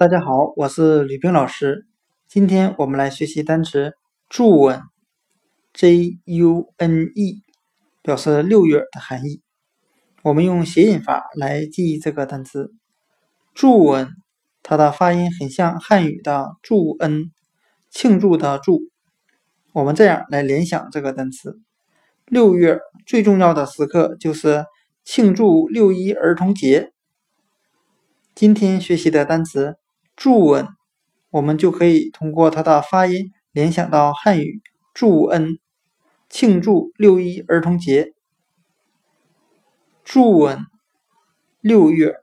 大家好，我是吕冰老师。今天我们来学习单词“祝稳 ”（J-U-N-E），表示六月的含义。我们用谐音法来记忆这个单词“祝稳”，它的发音很像汉语的“祝恩”，庆祝的“祝”。我们这样来联想这个单词：六月最重要的时刻就是庆祝六一儿童节。今天学习的单词“祝恩”，我们就可以通过它的发音联想到汉语“祝恩”，庆祝六一儿童节。祝恩，六月。